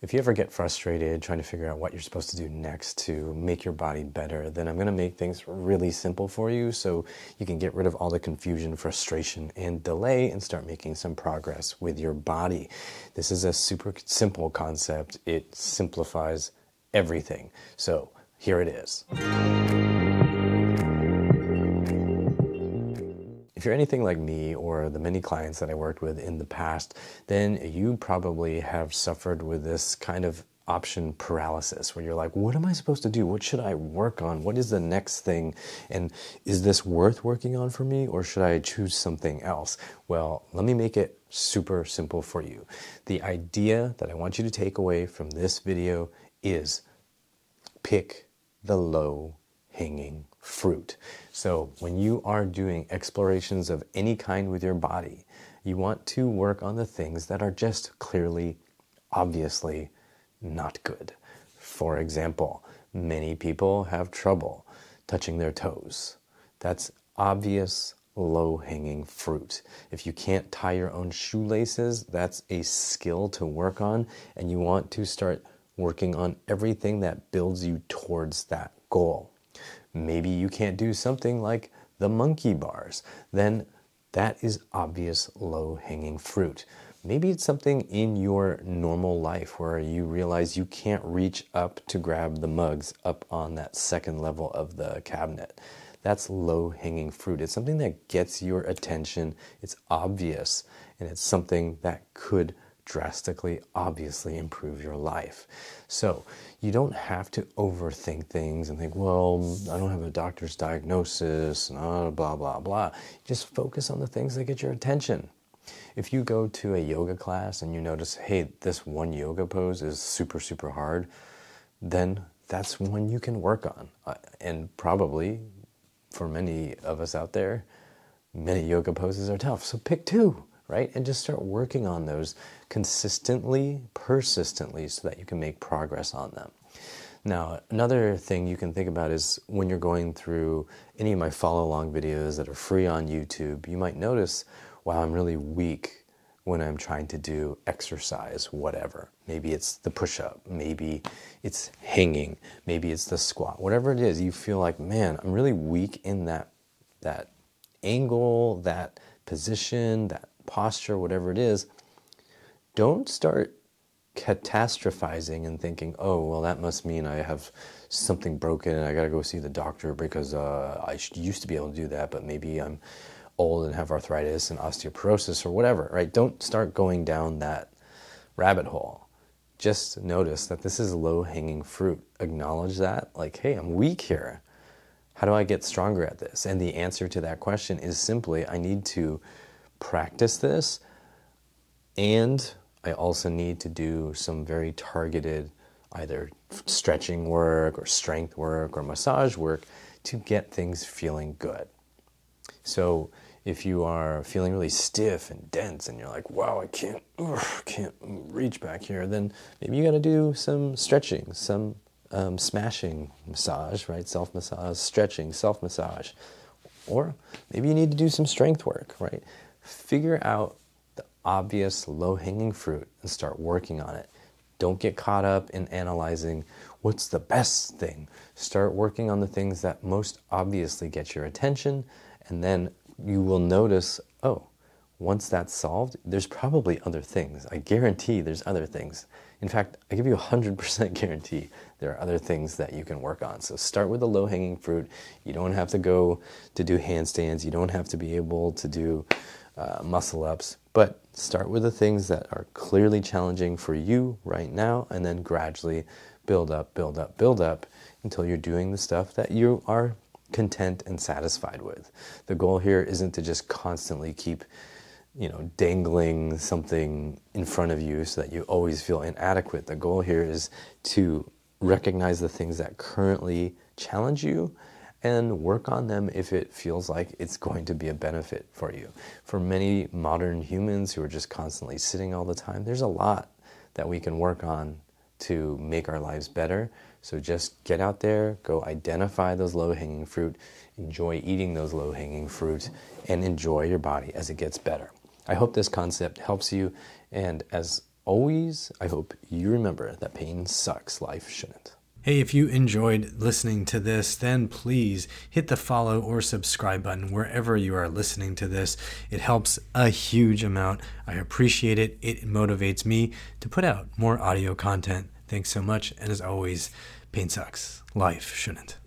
If you ever get frustrated trying to figure out what you're supposed to do next to make your body better, then I'm going to make things really simple for you so you can get rid of all the confusion, frustration, and delay and start making some progress with your body. This is a super simple concept, it simplifies everything. So here it is. If you're anything like me or the many clients that I worked with in the past, then you probably have suffered with this kind of option paralysis where you're like, what am I supposed to do? What should I work on? What is the next thing? And is this worth working on for me or should I choose something else? Well, let me make it super simple for you. The idea that I want you to take away from this video is pick the low hanging fruit. So, when you are doing explorations of any kind with your body, you want to work on the things that are just clearly, obviously not good. For example, many people have trouble touching their toes. That's obvious low hanging fruit. If you can't tie your own shoelaces, that's a skill to work on, and you want to start working on everything that builds you towards that goal. Maybe you can't do something like the monkey bars. Then that is obvious low hanging fruit. Maybe it's something in your normal life where you realize you can't reach up to grab the mugs up on that second level of the cabinet. That's low hanging fruit. It's something that gets your attention, it's obvious, and it's something that could drastically, obviously improve your life. So you don't have to overthink things and think, well, I don't have a doctor's diagnosis, blah, blah, blah, blah. Just focus on the things that get your attention. If you go to a yoga class and you notice, hey, this one yoga pose is super, super hard, then that's one you can work on. Uh, and probably for many of us out there, many yoga poses are tough. So pick two right? And just start working on those consistently, persistently, so that you can make progress on them. Now, another thing you can think about is when you're going through any of my follow along videos that are free on YouTube, you might notice, wow, I'm really weak when I'm trying to do exercise, whatever. Maybe it's the push up, maybe it's hanging, maybe it's the squat, whatever it is, you feel like, man, I'm really weak in that, that angle, that position, that posture, whatever it is, don't start catastrophizing and thinking, oh, well, that must mean I have something broken and I got to go see the doctor because uh, I used to be able to do that, but maybe I'm old and have arthritis and osteoporosis or whatever, right? Don't start going down that rabbit hole. Just notice that this is low hanging fruit. Acknowledge that, like, hey, I'm weak here. How do I get stronger at this? And the answer to that question is simply I need to practice this. And I also need to do some very targeted either stretching work or strength work or massage work to get things feeling good. So if you are feeling really stiff and dense and you're like, wow, I can't, ugh, can't reach back here, then maybe you got to do some stretching, some um, smashing massage, right? Self massage, stretching, self massage. Or maybe you need to do some strength work, right? Figure out the obvious low hanging fruit and start working on it. Don't get caught up in analyzing what's the best thing. Start working on the things that most obviously get your attention, and then you will notice oh, once that's solved, there's probably other things. I guarantee there's other things. In fact, I give you a 100% guarantee there are other things that you can work on. So start with the low hanging fruit. You don't have to go to do handstands, you don't have to be able to do uh, muscle ups, but start with the things that are clearly challenging for you right now, and then gradually build up, build up, build up until you're doing the stuff that you are content and satisfied with. The goal here isn't to just constantly keep, you know, dangling something in front of you so that you always feel inadequate. The goal here is to recognize the things that currently challenge you and work on them if it feels like it's going to be a benefit for you. For many modern humans who are just constantly sitting all the time, there's a lot that we can work on to make our lives better. So just get out there, go identify those low hanging fruit, enjoy eating those low hanging fruit, and enjoy your body as it gets better. I hope this concept helps you. And as always, I hope you remember that pain sucks, life shouldn't. Hey, if you enjoyed listening to this, then please hit the follow or subscribe button wherever you are listening to this. It helps a huge amount. I appreciate it. It motivates me to put out more audio content. Thanks so much. And as always, pain sucks. Life shouldn't.